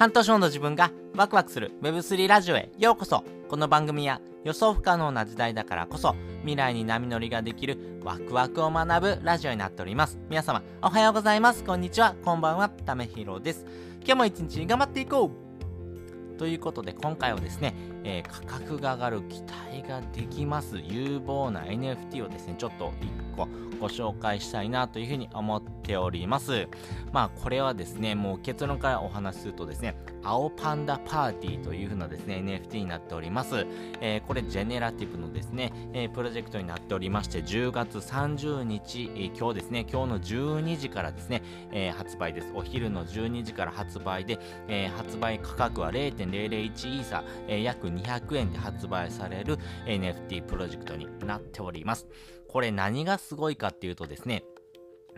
半年後の自分がワクワクする Web3 ラジオへようこそ。この番組は予想不可能な時代だからこそ未来に波乗りができるワクワクを学ぶラジオになっております。皆様おはようございます。こんにちは。こんばんは。ためひろです。今日も一日頑張っていこう。ということで今回はですね、えー、価格が上がる期待ができます有望な NFT をですねちょっと1個ご紹介したいなというふうに思っております。まあこれはですね、もう結論からお話しするとですね、青パンダパーティーというふうなですね、NFT になっております。えー、これジェネラティブのですね、えー、プロジェクトになっておりまして、10月30日、えー、今日ですね、今日の12時からですね、え発売です。お昼の12時から発売で、え発売価格は0.001イーサ、え約200円で発売される NFT プロジェクトになっております。これ何がすごいかっていうとですね、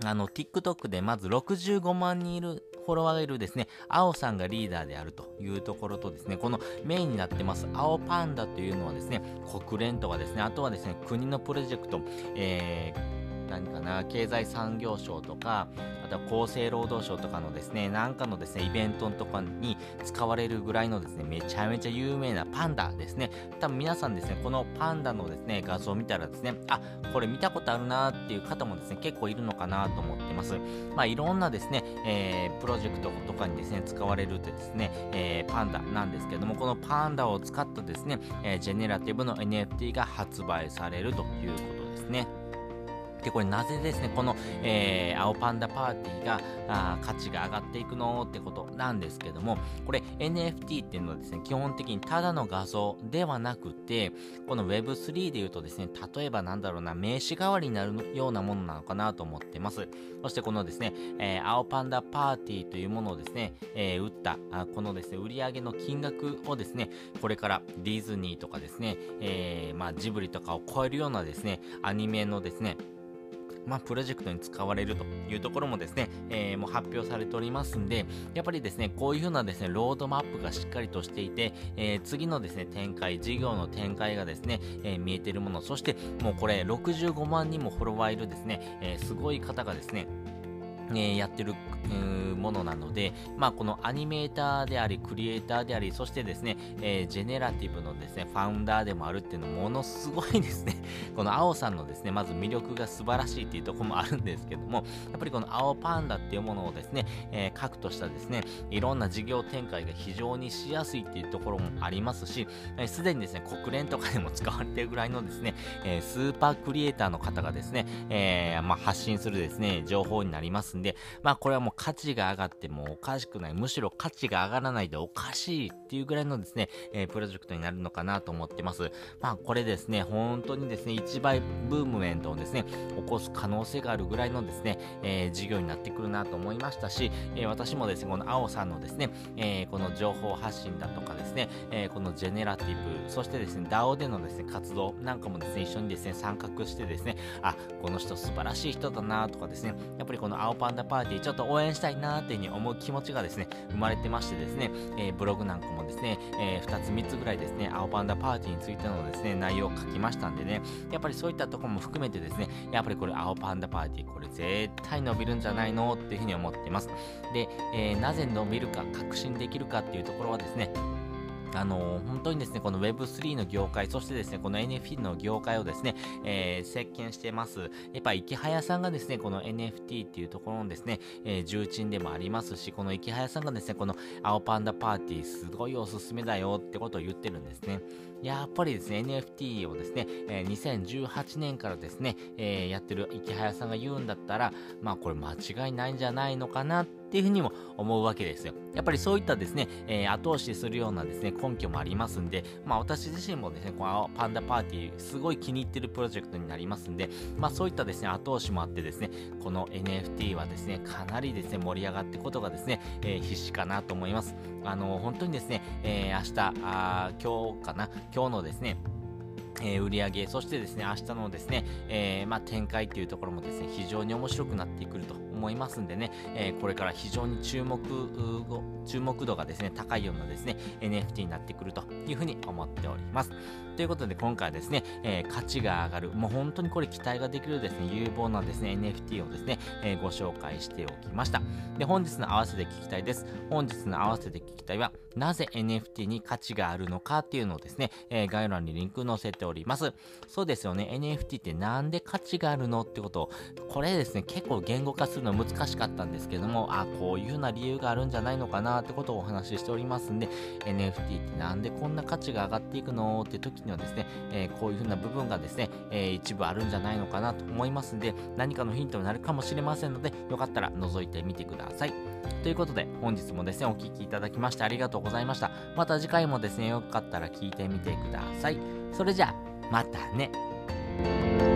あの、TikTok でまず65万人いるフォロワーがいるですね、青さんがリーダーであるというところとですね、このメインになってます、青パンダというのはですね、国連とかですね、あとはですね、国のプロジェクト、えー何かな、経済産業省とか、あとは厚生労働省とかのですね、なんかのですね、イベントとかに使われるぐらいのですね、めちゃめちゃ有名なパンダですね。多分皆さんですね、このパンダのですね、画像を見たらですね、あ、これ見たことあるなっていう方もですね、結構いるのかなと思ってます。まあ、いろんなですね、えー、プロジェクトとかにですね、使われるとですね、えー、パンダなんですけども、このパンダを使ったですね、えー、ジェネラティブの NFT が発売されるということですね。で、これなぜですね、この、えー、青パンダパーティーがあ価値が上がっていくのってことなんですけども、これ NFT っていうのはですね、基本的にただの画像ではなくて、この Web3 で言うとですね、例えばなんだろうな、名刺代わりになるようなものなのかなと思ってます。そしてこのですね、えー、青パンダパーティーというものをですね、えー、打ったあ、このですね、売上の金額をですね、これからディズニーとかですね、えー、まあジブリとかを超えるようなですね、アニメのですね、まあ、プロジェクトに使われるというところもですね、えー、もう発表されておりますんで、やっぱりですね、こういうふうなですね、ロードマップがしっかりとしていて、えー、次のですね、展開、事業の展開がですね、えー、見えているもの、そしてもうこれ65万人もフォロワーいるですね、えすごい方がですね、えやってるものなので、まあ、このアニメーターであり、クリエイターであり、そしてですね、えー、ジェネラティブのですね、ファウンダーでもあるっていうのものすごいですね、この青さんのですね、まず魅力が素晴らしいっていうとこもあるんですけども、やっぱりこの青パンダっていうものをですね、えー、核としたですね、いろんな事業展開が非常にしやすいっていうところもありますし、す、え、で、にですね、国連とかでも使われてるぐらいのですね、えー、スーパークリエイターの方がですね、え、まあ、発信するですね、情報になりますんで、まあ、これはもう価値が上がってもおかしくない。むしろ価値が上がらないでおかしいっていうぐらいのですね、えー、プロジェクトになるのかなと思ってます。まあこれですね、本当にですね、一倍ブームメントをですね、起こす可能性があるぐらいのですね、えー、事業になってくるなと思いましたし、えー、私もですね、この青さんのですね、え、この情報発信だとかですね、え、このジェネラティブ、そしてですね、DAO でのですね、活動なんかもですね、一緒にですね、参画してですね、あ、この人素晴らしい人だなとかですね、やっぱりこの青パンンダパーティーちょっと応援したいなーっていうふうに思う気持ちがですね、生まれてましてですね、えー、ブログなんかもですね、えー、2つ3つぐらいですね、青パンダパーティーについてのですね、内容を書きましたんでね、やっぱりそういったとこも含めてですね、やっぱりこれ青パンダパーティー、これ絶対伸びるんじゃないのっていうふうに思ってます。で、えー、なぜ伸びるか、確信できるかっていうところはですね、あのー、本当にですね、この Web3 の業界、そしてですね、この NFT の業界をですね、えー、席巻してます。やっぱ、池早さんがですね、この NFT っていうところのですね、えー、重鎮でもありますし、この池早さんがですね、この青パンダパーティー、すごいおすすめだよってことを言ってるんですね。やっぱりですね、NFT をですね、えー、2018年からですね、えー、やってる池早さんが言うんだったら、まあこれ間違いないんじゃないのかなってっていうふうにも思うわけですよ。やっぱりそういったですね、えー、後押しするようなですね、根拠もありますんで、まあ私自身もですね、このパンダパーティー、すごい気に入ってるプロジェクトになりますんで、まあそういったですね、後押しもあってですね、この NFT はですね、かなりですね、盛り上がっていくことがですね、えー、必死かなと思います。あの、本当にですね、えー、明日、あ今日かな、今日のですね、えー、売上そしてですね、明日のですね、えー、まあ、展開っていうところもですね、非常に面白くなってくると思いますんでね、え、これから非常に注目、注目度がですね、高いようなですね、NFT になってくるというふうに思っております。ということで今回はですね、え、価値が上がる、もう本当にこれ期待ができるですね、有望なですね、NFT をですね、え、ご紹介しておきました。で、本日の合わせて聞きたいです。本日の合わせて聞きたいは、なぜ NFT に価値があるのかっていうのをですね、え、概要欄にリンク載せております。そうですよね、NFT ってなんで価値があるのってことを、これですね、結構言語化するのの難しかったんですけども、あ、こういうふうな理由があるんじゃないのかなってことをお話ししておりますんで、NFT ってなんでこんな価値が上がっていくのって時にはですね、えー、こういうふうな部分がですね、えー、一部あるんじゃないのかなと思いますんで、何かのヒントになるかもしれませんので、よかったら覗いてみてください。ということで、本日もですね、お聴きいただきましてありがとうございました。また次回もですね、よかったら聞いてみてください。それじゃあ、またね。